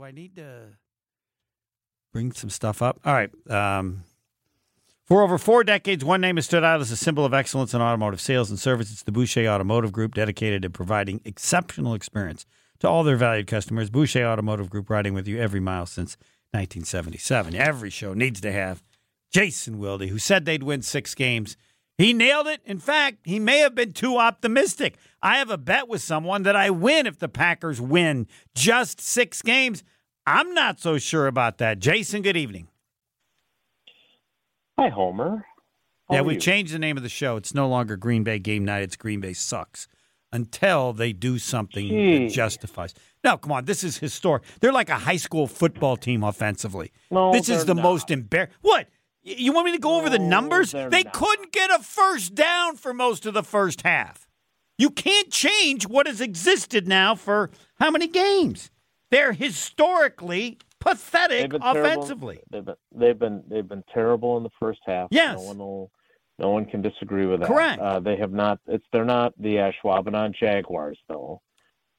I need to bring some stuff up? All right. Um, for over four decades, one name has stood out as a symbol of excellence in automotive sales and service. It's the Boucher Automotive Group, dedicated to providing exceptional experience to all their valued customers. Boucher Automotive Group, riding with you every mile since 1977. Every show needs to have Jason Wilde, who said they'd win six games. He nailed it. In fact, he may have been too optimistic. I have a bet with someone that I win if the Packers win just six games. I'm not so sure about that. Jason, good evening. Hi, Homer. How yeah, we changed the name of the show. It's no longer Green Bay Game Night. It's Green Bay Sucks until they do something that justifies. No, come on. This is historic. They're like a high school football team offensively. No, this is the not. most embarrassing. What? You want me to go over the numbers? They not. couldn't get a first down for most of the first half. You can't change what has existed now for how many games? They're historically pathetic They've offensively. They've been they've been they've been terrible in the first half. Yes. No one will, no one can disagree with that. Correct. Uh, they have not. It's they're not the Ashwaubenon Jaguars though.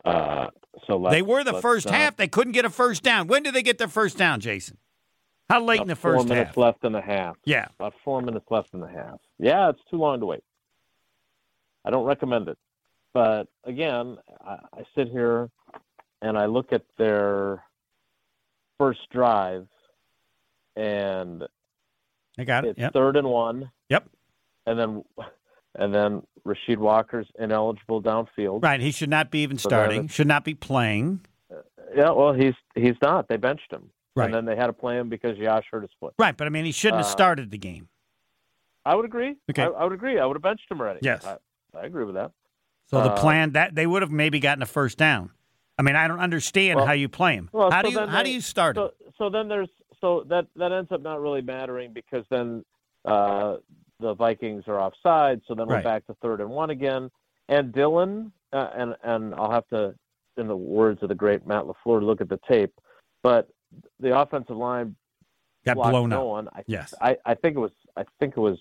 Uh, so They were the first uh, half. They couldn't get a first down. When did they get their first down, Jason? How late in the about four minutes half? left in the half. Yeah. About four minutes left in the half. Yeah, it's too long to wait. I don't recommend it. But again, I, I sit here and I look at their first drive, and I got it. it's Yep. third and one. Yep. And then, and then Rasheed Walker's ineligible downfield. Right. He should not be even So starting. Should not be playing. Yeah, well, he's he's not. They benched him. Right. And then they had to play him because Yosh hurt his foot. Right. But I mean, he shouldn't have Uh, started the game. I would agree. Okay. I, I would agree. I would have benched him already. Yes. I, I agree with that. So the uh, plan that they would have maybe gotten a first down. I mean, I don't understand Well- how you play him. well, how so do you how do you start? So so then there's so that that ends up not really mattering because then uh, the Vikings are offside. So then Right. we're back to third and one again. And Dillon uh, and and I'll have to, in the words of the great Matt Lafleur, look at the tape. But the offensive line Got blown no up. one. I, Yes. I I think it was I think it was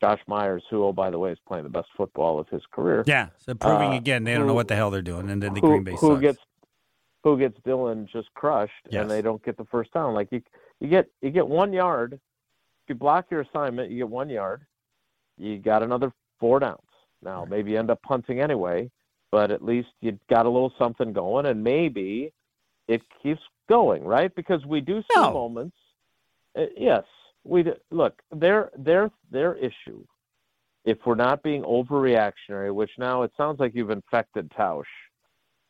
Josh Myers who, oh by the way, is playing the best football of his career. Yeah. So proving Uh, again they don't know what the hell they're doing, and then the who, Green Bay who sucks. gets who gets Dillon just crushed Yes. and they don't get the first down. Like you you get you get one yard. If you block your assignment, you get one yard. You got another four downs. Now Right. maybe you end up punting anyway, but at least you got a little something going and maybe it keeps going, right? Because we do see No. moments uh, yes, we do. look their their their issue. If we're not being overreactionary, which now it sounds like you've infected Tausch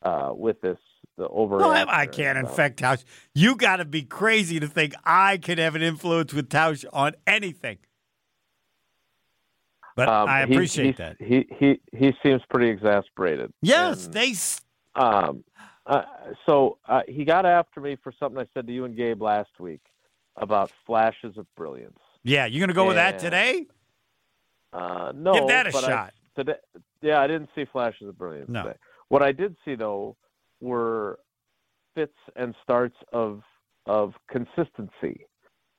uh, with this the over. No, I, can't infect Tausch. You got to be crazy to think I could have an influence with Tausch on anything. But I appreciate that. Um, He he he seems pretty exasperated. Yes, And, they. um, uh, so uh, he got after me for something I said to you and Gabe last week about flashes of brilliance. Yeah, you gonna go with that today? Uh, no, Give that a but I- shot. today, yeah, I didn't see flashes of brilliance No. today. What I did see though were fits and starts of of consistency,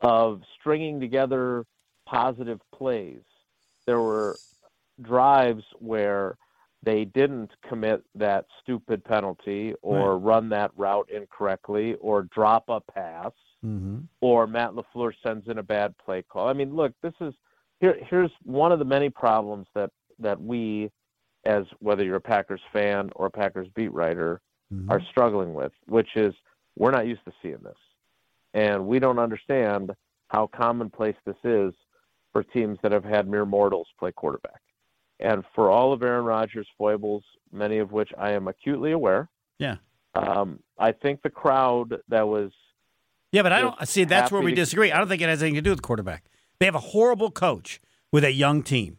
of stringing together positive plays. There were drives where they didn't commit that stupid penalty or run that route incorrectly or drop a pass Mm-hmm. or Matt LaFleur sends in a bad play call. I mean, look, this is here here's one of the many problems that that we as whether you're a Packers fan or a Packers beat writer Mm-hmm. are struggling with, which is we're not used to seeing this. And we don't understand how commonplace this is for teams that have had mere mortals play quarterback. And for all of Aaron Rodgers' foibles, many of which I am acutely aware, Yeah. um, I think the crowd that was Yeah, but I don't see. That's where we to- disagree. I don't think it has anything to do with the quarterback. They have a horrible coach with a young team.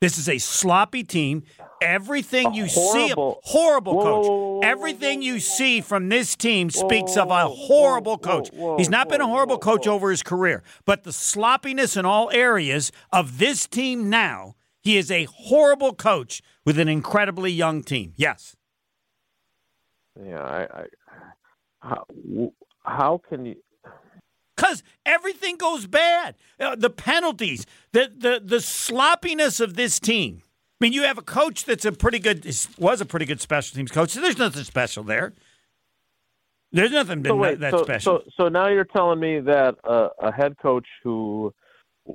This is a sloppy team. Everything you see, horrible- horrible Whoa, coach. whoa, whoa, whoa, Everything you see from this team speaks of a horrible coach. He's not been a horrible coach over his career, but the sloppiness in all areas of this team now, he is a horrible coach with an incredibly young team. Yes. Yeah, I, I how, how can you? Because everything goes bad. Uh, the penalties, the, the the sloppiness of this team. I mean, you have a coach that's a pretty good was a pretty good special teams coach. So there's nothing special there. There's nothing So wait, that so, special. so so now you're telling me that uh, a head coach who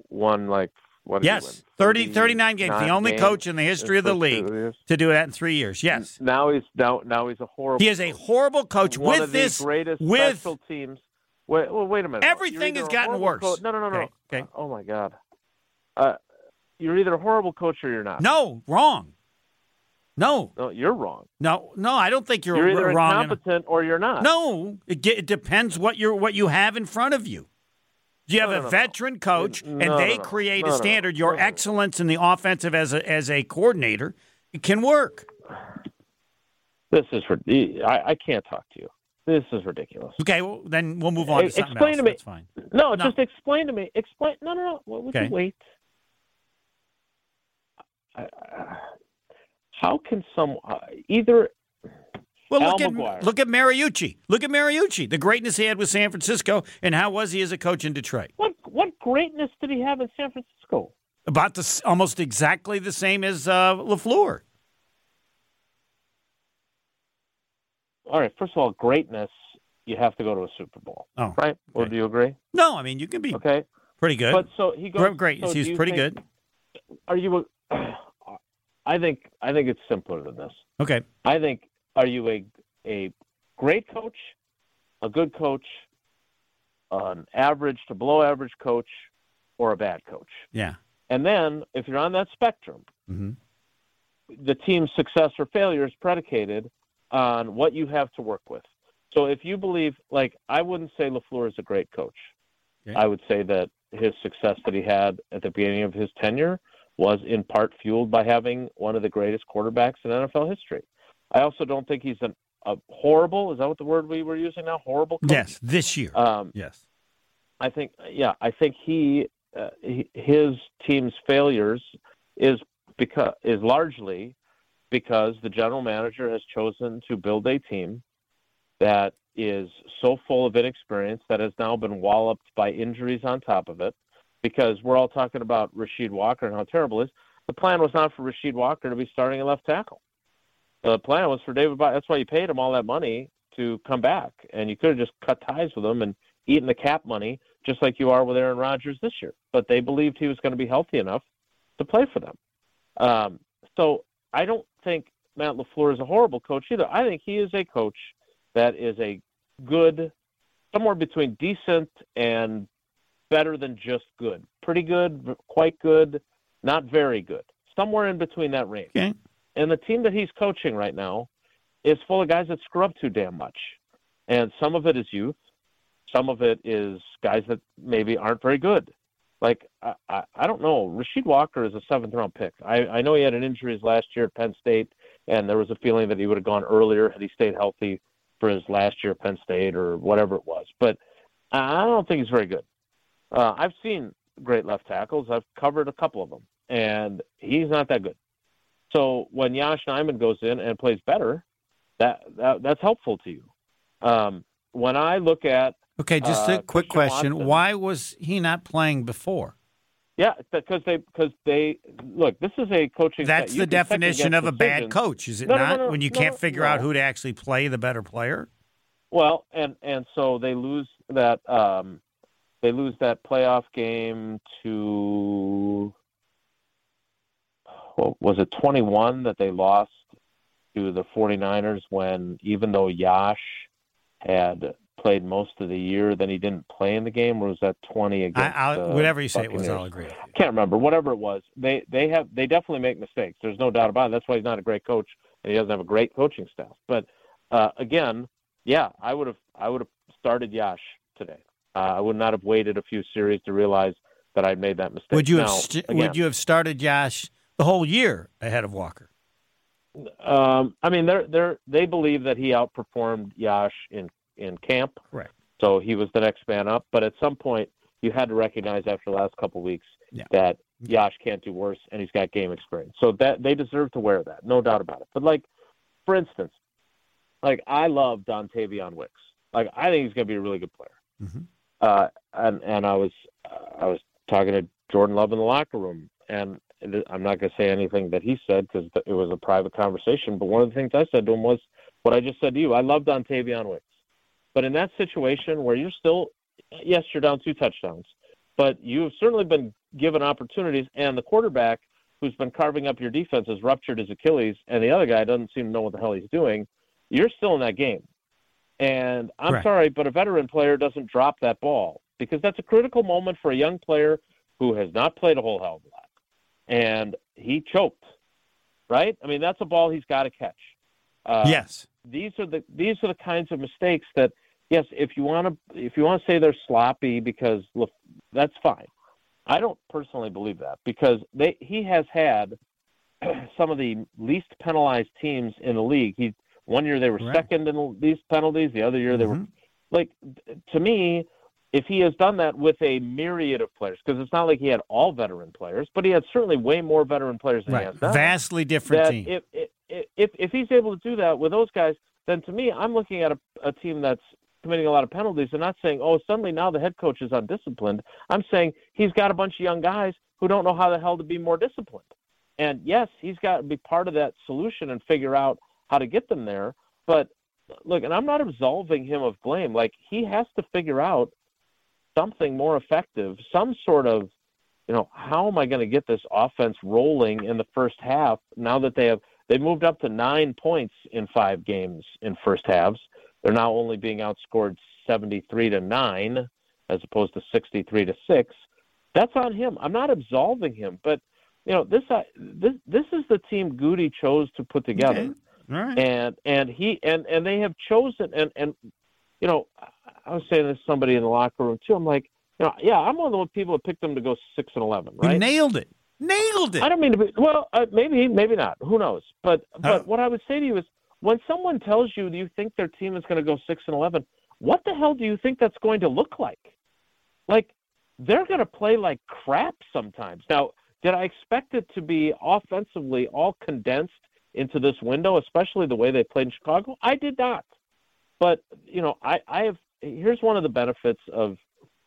won like what? yes, win? 30, 39 games. The only games coach in the history of the league to do that in three years. Yes. Now he's now now he's a horrible. He is a horrible coach one with this. greatest with- special teams. Wait, well, wait a minute. Everything has gotten worse. coach- No, no, no, no. Okay, okay. Oh my God. Uh, you're either a horrible coach or you're not. No, wrong. No, No, you're wrong. no, no. I don't think you're, You're either wrong. in- incompetent or you're not. No, it, it depends what you are what you have in front of you. You have No, a no, no. veteran coach and they create a standard? Your excellence in the offensive as a as a coordinator it can work. This is for. I, I can't talk to you. This is ridiculous. Okay, well then we'll move on to something explain else. to me- That's fine. No, No. just explain to me. Explain. No, no, no. What would Okay. you wait? I- I- How can some uh, either? Well, Al look at look at Mariucci. Look at Mariucci. The greatness he had with San Francisco, and how was he as a coach in Detroit? What what greatness did he have in San Francisco? About the almost exactly the same as uh, Lafleur. All right. First of all, greatness. You have to go to a Super Bowl, Oh, right? Or do you agree? no, I mean you can be Okay. pretty good. But so he goes. Great, great. so he was pretty think- good. Are you? A, I think. I think it's simpler than this. Okay. I think are you a a great coach, a good coach, an average to below average coach, or a bad coach? Yeah. And then if you're on that spectrum, hmm the team's success or failure is predicated on what you have to work with. So if you believe, like, I wouldn't say Lafleur is a great coach. Okay. I would say that his success that he had at the beginning of his tenure was in part fueled by having one of the greatest quarterbacks in NFL history. I also don't think he's an, a horrible. Is that what the word we were using now? Horrible. Coach? Yes, this year. Um, yes. I think, yeah, I think he, uh, he his team's failures is because is largely because the general manager has chosen to build a team that is so full of inexperience that has now been walloped by injuries on top of it. Because we're all talking about Rasheed Walker and how terrible it is. The plan was not for Rasheed Walker to be starting at left tackle. The plan was for David. Bo- That's why you paid him all that money to come back, and you could have just cut ties with him and eaten the cap money just like you are with Aaron Rodgers this year. But they believed he was going to be healthy enough to play for them. Um, so I don't think Matt LaFleur is a horrible coach either. I think he is a coach that is a good, somewhere between decent and better than just good. Pretty good, quite good, not very good. Somewhere in between that range. Okay. And the team that he's coaching right now is full of guys that screw up too damn much. And some of it is youth. Some of it is guys that maybe aren't very good. Like I, I, I don't know. Rasheed Walker is a seventh round pick. I, I know he had an injury last year at Penn State, and there was a feeling that he would have gone earlier had he stayed healthy for his last year at Penn State or whatever it was. But I don't think he's very good. Uh, I've seen great left tackles. I've covered a couple of them, and he's not that good. So when Yosh Nijman goes in and plays better, that, that that's helpful to you. Um, when I look at Okay, just a Uh, quick Christian question. Watson. Why was he not playing before? yeah, because they because they look. This is a coaching. That's the definition of a bad coach, is it No, no, not? no, no, when you can't figure out who to actually play the better player? Well, and and so they lose that um, they lose that playoff game to what was it 21 that they lost to the 49ers when even though Yosh had played most of the year then he didn't play in the game or was that 20 I, against I'll, the whatever you say it was? I'll agree. can't remember. Whatever it was they they have they definitely make mistakes. There's no doubt about it. That's why he's not a great coach and he doesn't have a great coaching staff. But uh again yeah i would have i would have started Yosh today. Uh, i would not have waited a few series to realize that i'd made that mistake. Would you have st- again, would you have started Josh the whole year ahead of Walker? um i mean they're they're they believe that he outperformed Yosh in in camp Correct. so he was the next man up but at some point you had to recognize after the last couple of weeks Yeah. that Yosh can't do worse, and he's got game experience. So that they deserve to wear that, no doubt about it. But like, for instance, like I love Dontayvion Wicks. Like I think he's going to be a really good player. Mhm. Uh, and and I was uh, I was talking to Jordan Love in the locker room, and I'm not going to say anything that he said because it was a private conversation. But one of the things I said to him was what I just said to you. I love Dontayvion Wicks. But in that situation where you're still, yes, you're down two touchdowns, but you've certainly been given opportunities, and the quarterback who's been carving up your defense has ruptured his Achilles, and the other guy doesn't seem to know what the hell he's doing. You're still in that game. And I'm Correct. sorry, but a veteran player doesn't drop that ball because that's a critical moment for a young player who has not played a whole hell of a lot. And he choked, right? I mean, that's a ball he's got to catch. Uh, yes. these are the these are the kinds of mistakes that yes, if you want to if you want to say they're sloppy because look, that's fine. I don't personally believe that because they he has had some of the least penalized teams in the league. He one year they were Right. second in the least penalties, the other year they were Mhm. like to me if he has done that with a myriad of players because it's not like he had all veteran players but he had certainly way more veteran players than he right. has now Vastly different team. if, if if if he's able to do that with those guys, then to me, I'm looking at a, a team that's committing a lot of penalties and not saying, oh, suddenly now the head coach is undisciplined. I'm saying he's got a bunch of young guys who don't know how the hell to be more disciplined. And yes, he's got to be part of that solution and figure out how to get them there. But look, and I'm not absolving him of blame. Like he has to figure out something more effective, some sort of you know, how am I going to get this offense rolling in the first half now that they have they moved up to nine points in five games in first halves. They're now only being outscored seventy three to nine as opposed to sixty three to six. That's on him. I'm not absolving him, but you know this uh, this this is the team Gutey chose to put together Okay. Right. and and he and and they have chosen and and you know I was saying to somebody in the locker room too. I'm like, you know, yeah, I'm one of the people that picked them to go six and eleven, You nailed it. Nailed it. I don't mean to be well, uh, maybe maybe not. Who knows? But but what I would say to you is when someone tells you you think their team is going to go six and eleven, what the hell do you think that's going to look like? Like they're going to play like crap sometimes. Now, did I expect it to be offensively all condensed into this window, especially the way they played in Chicago? I did not. But you know, I I have here's one of the benefits of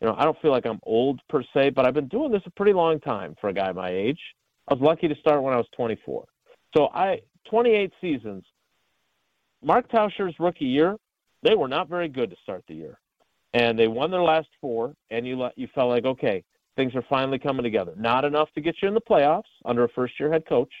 you know I don't feel like I'm old per se, but I've been doing this a pretty long time for a guy my age. I was lucky to start when I was 24. So I 28 seasons. Mark Tauscher's rookie year, they were not very good to start the year, and they won their last four. And you let you felt like okay, things are finally coming together. Not enough to get you in the playoffs under a first-year head coach,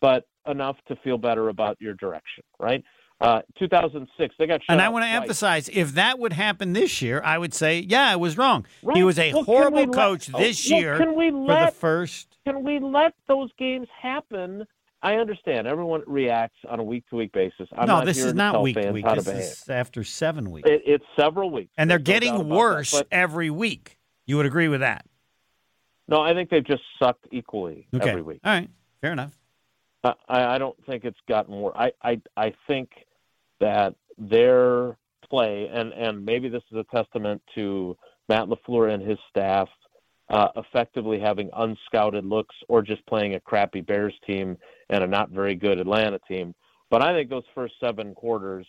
but enough to feel better about your direction. Right? Uh, 2006, they got. And I want to emphasize if that would happen this year, I would say, yeah, I was wrong. He was a Well, horrible we let- coach oh, this well, year Can we for the first. can we let those games happen? I understand everyone reacts on a week to week basis. I'm no, this is not week to week. This is after seven weeks. It, it's several weeks, and they're There's no getting that. worse But every week. You would agree with that? no, I think they've just sucked equally Okay. every week. All right. Fair enough. I, I don't think it's gotten worse. I, I I think that their play and and maybe this is a testament to Matt Lafleur and his staff uh, effectively having unscouted looks or just playing a crappy Bears team and a not very good Atlanta team. But I think those first seven quarters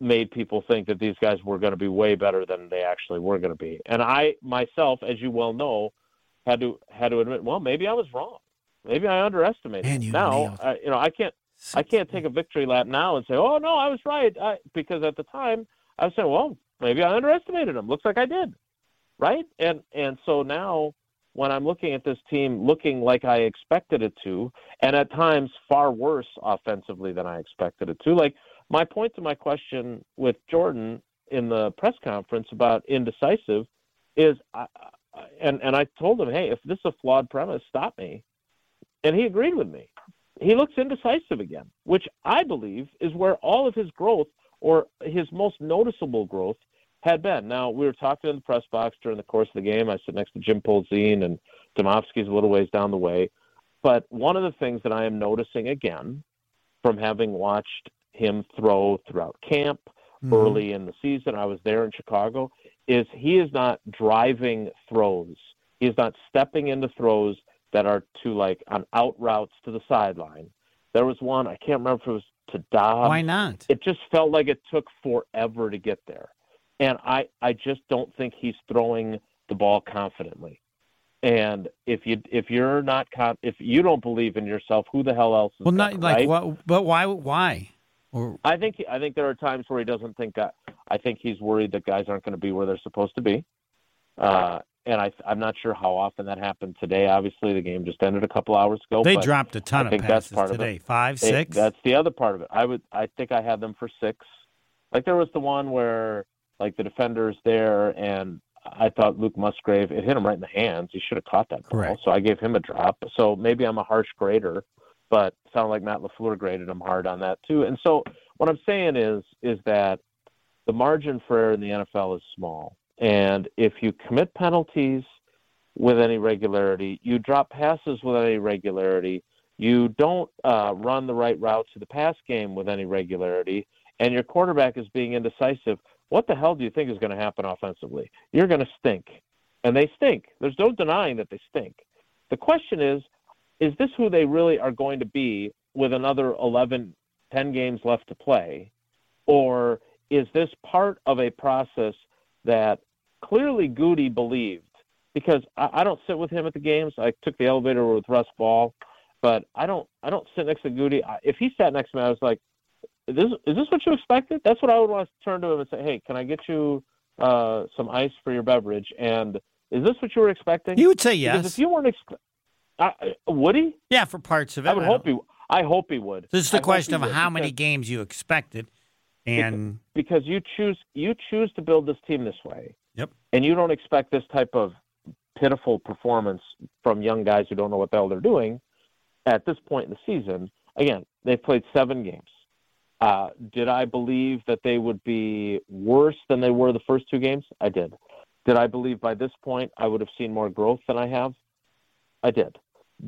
made people think that these guys were going to be way better than they actually were going to be. And I myself, as you well know, had to had to admit, well, maybe I was wrong. Maybe I underestimated. Man, you now. I, you know, I can't I can't take a victory lap now and say, "Oh no, I was right," I, because at the time I was saying, "Well, maybe I underestimated them. Looks like I did." Right? And and so now when I'm looking at this team looking like I expected it to, and at times far worse offensively than I expected it to, like my point to my question with Jordan in the press conference about indecisive is, I, and and I told him, "Hey, if this is a flawed premise, stop me," and he agreed with me he looks indecisive again, which I believe is where all of his growth or his most noticeable growth had been. Now, we were talking in the press box during the course of the game. I sit next to Jim Polzin and Demovsky's a little ways down the way. But one of the things that I am noticing again from having watched him throw throughout camp Mhm. early in the season, I was there in Chicago, is he is not driving throws. He is not stepping into throws that are to like on out routes to the sideline. There was one, I can't remember if it was to Doubs. Why not? It just felt like it took forever to get there. And I, I just don't think he's throwing the ball confidently. And if you if you're not con- if you don't believe in yourself, who the hell else is Well, not like right? what? But why? Why? Or I think I think there are times where he doesn't think that. I think he's worried that guys aren't going to be where they're supposed to be. Uh, and I, I'm not sure how often that happened today. Obviously, the game just ended a couple hours ago. They but dropped a ton I of think that's passes part of today. it. Five, they- six. That's the other part of it. I would, I think I had them for six. Like there was the one where like the defender's there, and I thought Luke Musgrave it hit him right in the hands. He should have caught that ball, Correct. so I gave him a drop. So maybe I'm a harsh grader, but sounded like Matt Lafleur graded him hard on that too. And so what I'm saying is, is that the margin for error in the NFL is small, and if you commit penalties with any regularity, you drop passes with any regularity, you don't uh, run the right route to the pass game with any regularity, and your quarterback is being indecisive, what the hell do you think is going to happen offensively? You're going to stink. And they stink. There's no denying that they stink. The question is, is this who they really are going to be with another 11, 10 games left to play? Or is this part of a process that clearly Gutey believed? Because I, I don't sit with him at the games. I took the elevator with Russ Ball, but I don't I don't sit next to Gutey. I, if he sat next to me, I was like, is this is this what you expected? That's what I would want to turn to him and say, hey, can I get you uh, some ice for your beverage? And is this what you were expecting? he would say Because yes. if you weren't, expe- I, I- would he? yeah, for parts of it. I would hope he. I hope he would. This is the hope question of how many games you expected, and because you choose you choose to build this team this way. Yep. And you don't expect this type of pitiful performance from young guys who don't know what the hell they're doing at this point in the season. Again, they've played seven games. Uh, did I believe that they would be worse than they were the first two games? I did. Did I believe by this point I would have seen more growth than I have? I did.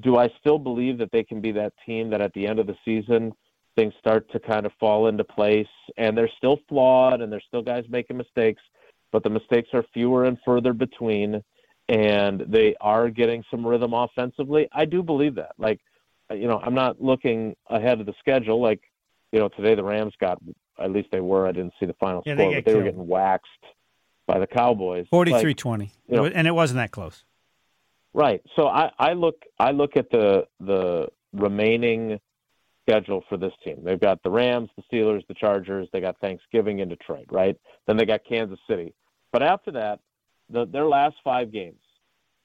Do I still believe that they can be that team that at the end of the season things start to kind of fall into place and they're still flawed and there's still guys making mistakes, but the mistakes are fewer and further between and they are getting some rhythm offensively? I do believe that. Like, you know, I'm not looking ahead of the schedule. Like, you know, today the Rams got, at least they were, I didn't see the final Yeah, they score, get but they were getting waxed by the Cowboys. Like, 43-20. you know- and it wasn't that close. Right. So I, I look I look at the the remaining schedule for this team. They've got the Rams, the Steelers, the Chargers. They got Thanksgiving in Detroit. Right. Then they got Kansas City. But after that, the, their last five games,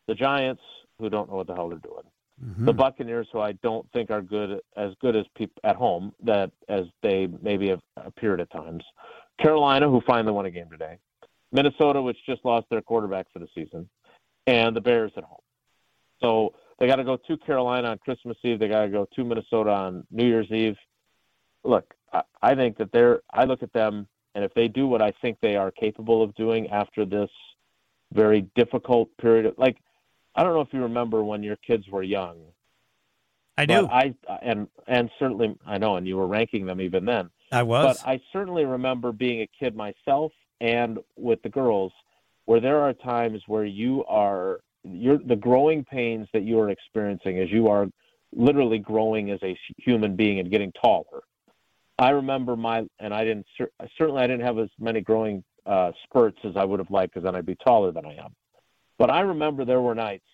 the Giants, who don't know what the hell they're doing, Mhm. the Buccaneers, who I don't think are good as good as people at home that as they maybe have appeared at times. Carolina, who finally won a game today. Minnesota, which just lost their quarterback for the season, and the Bears at home. So they got to go to Carolina on Christmas Eve. They got to go to Minnesota on New Year's Eve. Look, I, I think that they're. I look at them, and if they do what I think they are capable of doing after this very difficult period, of, like I don't know if you remember when your kids were young. I do. I and and certainly I know, and you were ranking them even then. I was. But I certainly remember being a kid myself and with the girls where there are times where you are you're the growing pains that you are experiencing as you are literally growing as a human being and getting taller. I remember my and I didn't cer- certainly I didn't have as many growing uh, spurts as I would have liked because then I'd be taller than I am. But I remember there were nights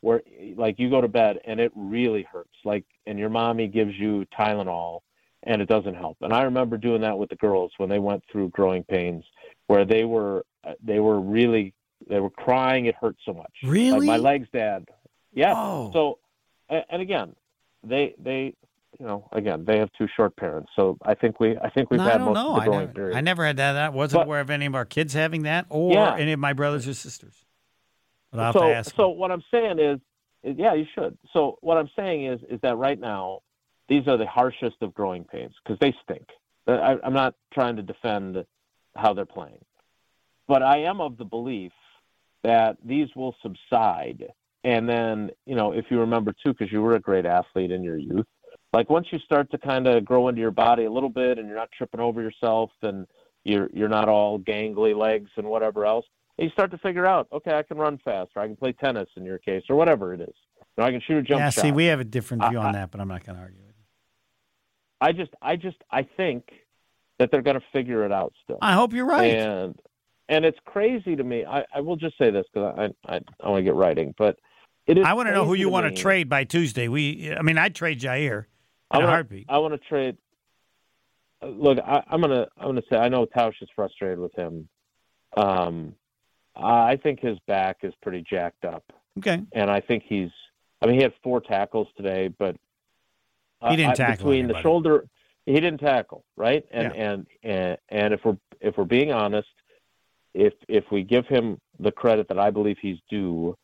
where like you go to bed and it really hurts like and your mommy gives you Tylenol and it doesn't help. And I remember doing that with the girls when they went through growing pains, where they were uh, they were really they were crying. It hurt so much. Really? Like my legs, Dad. Yeah. Oh. So, and again, they they you know again they have two short parents. So I think we I think we've No, I had most know. of the I growing never, period. I never had that. I wasn't But- aware of any of our kids having that or Yeah. any of my brothers or sisters. But I'll have so so what I'm saying is, is yeah you should. So what I'm saying is is that right now these are the harshest of growing pains because they stink. I, I'm not trying to defend how they're playing, but I am of the belief that these will subside. And then, you know, if you remember too, because you were a great athlete in your youth, like once you start to kind of grow into your body a little bit, and you're not tripping over yourself, and you're you're not all gangly legs and whatever else, and you start to figure out, okay, I can run fast, or I can play tennis in your case, or whatever it is. Know, I can shoot a jump yeah, shot. see, we have a different view I- on that, but I'm not going to argue with you. I just, I just, I think that they're going to figure it out still. I hope you're right. And and it's crazy to me. I, I will just say this because I, I I want to get writing, but it is. I want to know who you want to trade by Tuesday. We, I mean, I'd trade Jaire I wanna- heartbeat. I want to trade. look, I, I'm gonna I'm gonna say I know Tausch is frustrated with him. Um, I think his back is pretty jacked up, Okay. and I think he's. I mean, he had four tackles today, but He didn't tackle between the shoulder. He didn't tackle, right? And, Yeah. and and and if we're if we're being honest, if if we give him the credit that I believe he's due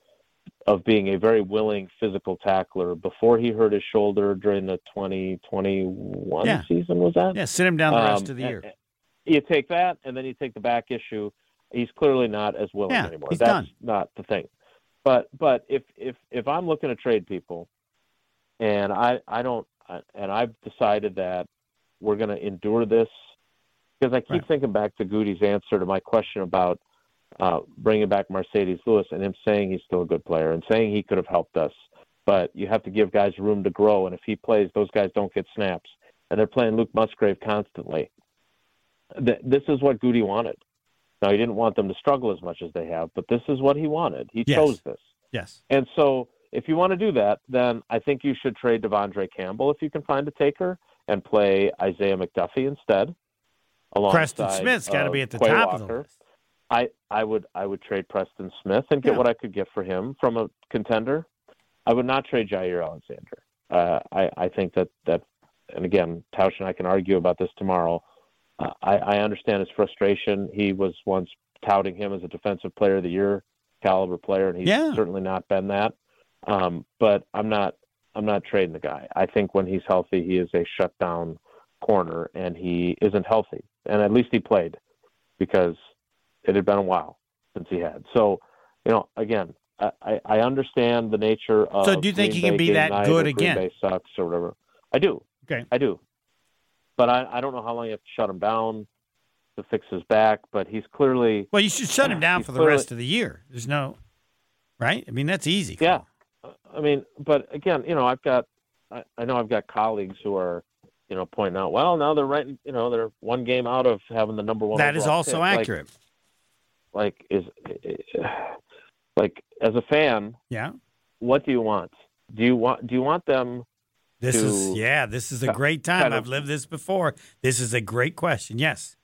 of being a very willing physical tackler before he hurt his shoulder during the 2021 Yeah. season was that? Yeah, sit him down the rest Um, of the year. You take that, and then you take the back issue. He's clearly not as willing Yeah, anymore. he's That's done. not the thing. But but if if if I'm looking to trade people, and I I don't, and I've decided that we're going to endure this because I keep Right. thinking back to Gutey's answer to my question about uh, bringing back Marcedes Lewis and him saying he's still a good player and saying he could have helped us. But you have to give guys room to grow, and if he plays, those guys don't get snaps, and they're playing Luke Musgrave constantly. Th- This is what Gutey wanted. Now he didn't want them to struggle as much as they have, but this is what he wanted. He Yes. chose this. Yes. And so, if you want to do that, then I think you should trade De'Vondre Campbell if you can find a taker and play Isaiah McDuffie instead. Preston Smith's got to be at the Quay top of the list. I, I would I would trade Preston Smith and get Yeah. what I could get for him from a contender. I would not trade Jaire Alexander. Uh, I I think that that and again Tausch and I can argue about this tomorrow. Uh, I, I understand his frustration. He was once touting him as a defensive player of the year caliber player, and he's Yeah. certainly not been that. Um, but I'm not I'm not trading the guy. I think when he's healthy, he is a shutdown corner, and he isn't healthy. And at least he played because it had been a while since he had. So, you know, again, I, I- understand the nature of. So do you think Green he can Bay be that good again? Green Bay sucks or whatever. I do. Okay. I do. But I, I don't know how long you have to shut him down to fix his back. But he's clearly, Well, you should shut him down for the clearly- rest of the year. There's no, right? I mean, that's easy. yeah. him. I mean, but again, you know, I've got, I, I know I've got colleagues who are, you know, pointing out, well, now they're right, you know, they're one game out of having the number one. That is also pick. Accurate. like is like as a fan yeah. what do you want do you want do you want them This is yeah. This is a great time. kind of- I've lived this before. This is a great question. Yes.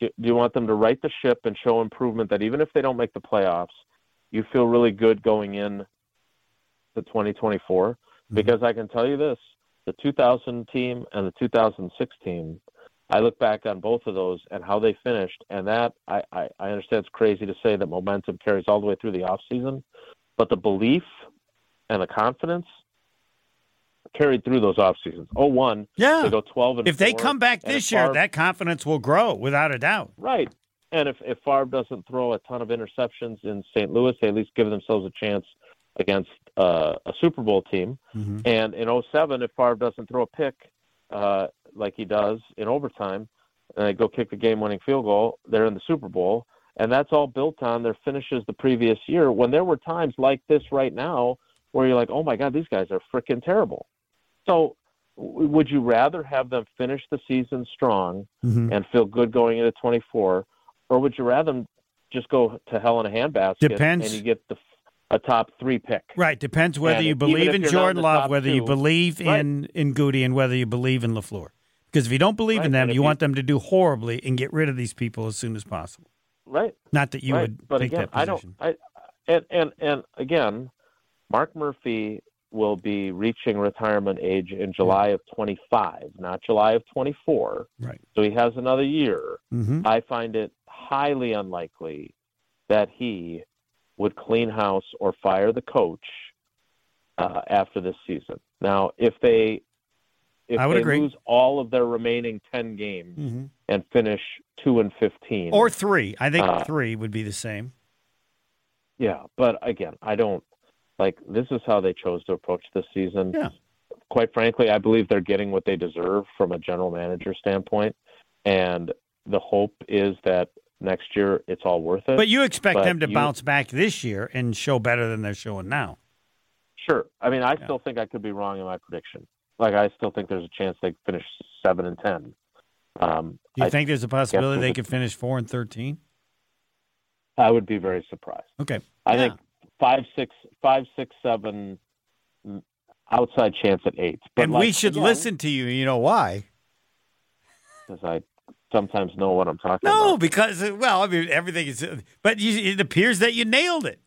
do do you want them to right the ship and show improvement that even if they don't make the playoffs you feel really good going in to 2024 Mm-hmm. because i can tell you this the 2000 team and the 2006 team i look back on both of those and how they finished and that i i, I understand it's crazy to say that momentum carries all the way through the off season but the belief and the confidence carried through those off seasons. Oh one, Yeah. they go twelve and If they come back this if year, Favre- that confidence will grow without a doubt. right. And if if Favre doesn't throw a ton of interceptions in St. Louis, they at least give themselves a chance against uh, a Super Bowl team. Mhm. And in 07, if Favre doesn't throw a pick uh, like he does in overtime, and they go kick the game-winning field goal, they're in the Super Bowl. And that's all built on their finishes the previous year. When there were times like this right now where you're like, "Oh my God, these guys are freaking terrible." So, w- would you rather have them finish the season strong Mhm. and feel good going into 24, or would you rather them just go to hell in a handbasket Depends. and you get the a top three pick? Right. Depends whether And you believe in Jordan Love, whether you believe Right. in in Gutey, and whether you believe in Lafleur. Because if you don't believe in them, you you- want them to do horribly and get rid of these people as soon as possible. Right. Not that you right. would but take again, that I don't. I and and and again, Mark Murphy will be reaching retirement age in July of 25, not July of 24. Right. So he has another year. hmm I find it highly unlikely that he would clean house or fire the coach uh, after this season. Now, if they if I would they agree. lose all of their remaining 10 games hmm and finish 2 and 15 Or three. I think Uh, three would be the same. Yeah, but again, I don't like this is how they chose to approach this season. Yeah. Quite frankly, I believe they're getting what they deserve from a general manager standpoint. And the hope is that next year it's all worth it. But you expect but them to you- bounce back this year and show better than they're showing now. Sure. I mean, I Yeah. still think I could be wrong in my prediction. Like, I still think there's a chance they finish seven and ten. Um, Do you I, think there's a possibility they could finish four and thirteen? I would be very surprised. Okay. I Yeah. think five, six, five, six, seven, mm, outside chance at eight. But and like, we should again, listen to you. You know why? because I sometimes know what I'm talking No, about. No, because uh, well, I mean everything is, but you, it appears that you nailed it.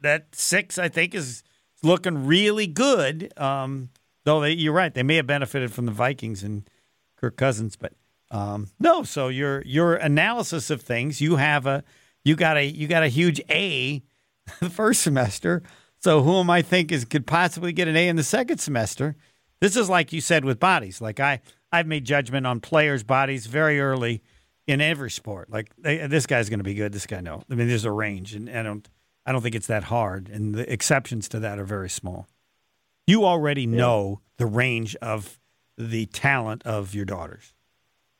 That six, I think, is looking really good. Um, though they, you're right, they may have benefited from the Vikings and Kirk Cousins, but um, no. So your your analysis of things, you have a you got a you got a huge A the first semester. So who am I think is could possibly get an A in the second semester? This is like you said with bodies. Like I I've made judgment on players' bodies very early in every sport. Like they, this guy's going to be good. This guy no. I mean, there's a range, and I don't I don't think it's that hard. And the exceptions to that are very small. You already know the range of the talent of your daughters.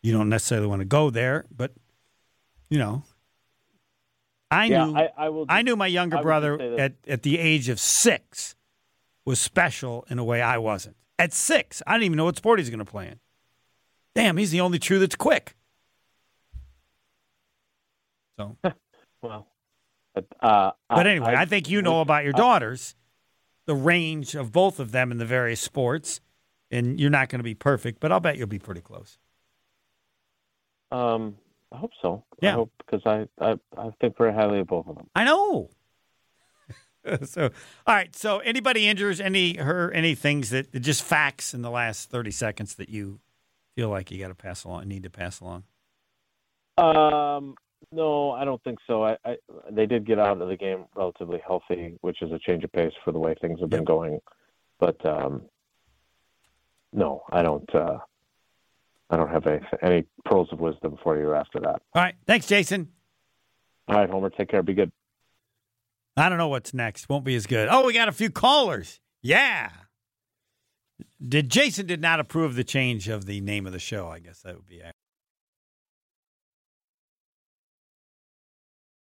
You don't necessarily want to go there, but you know, I yeah, knew I, I will. I knew my younger I brother just at, at the age of six was special in a way I wasn't. At six, I didn't even know what sport he's going to play in. Damn, he's the only true that's quick. So, well, but, uh, but anyway, I, think you know about your I- daughters, the range of both of them in the various sports, and you're not going to be perfect, but I'll bet you'll be pretty close. Um, I hope so. Yeah. I hope because I, I I think very highly of both of them. I know. so, all right. So, anybody injures any her any things that just facts in the last thirty seconds that you feel like you got to pass along, need to pass along? Um, no, I don't think so. I, I they did get out of the game relatively healthy, which is a change of pace for the way things have been going. But um, no, I don't. Uh, I don't have any any pearls of wisdom for you after that. All right. Thanks, Jason. All right, Homer, take care. Be good. I don't know what's next. Won't be as good. Oh, we got a few callers. Yeah. Did Jason did not approve the change of the name of the show? I guess that would be.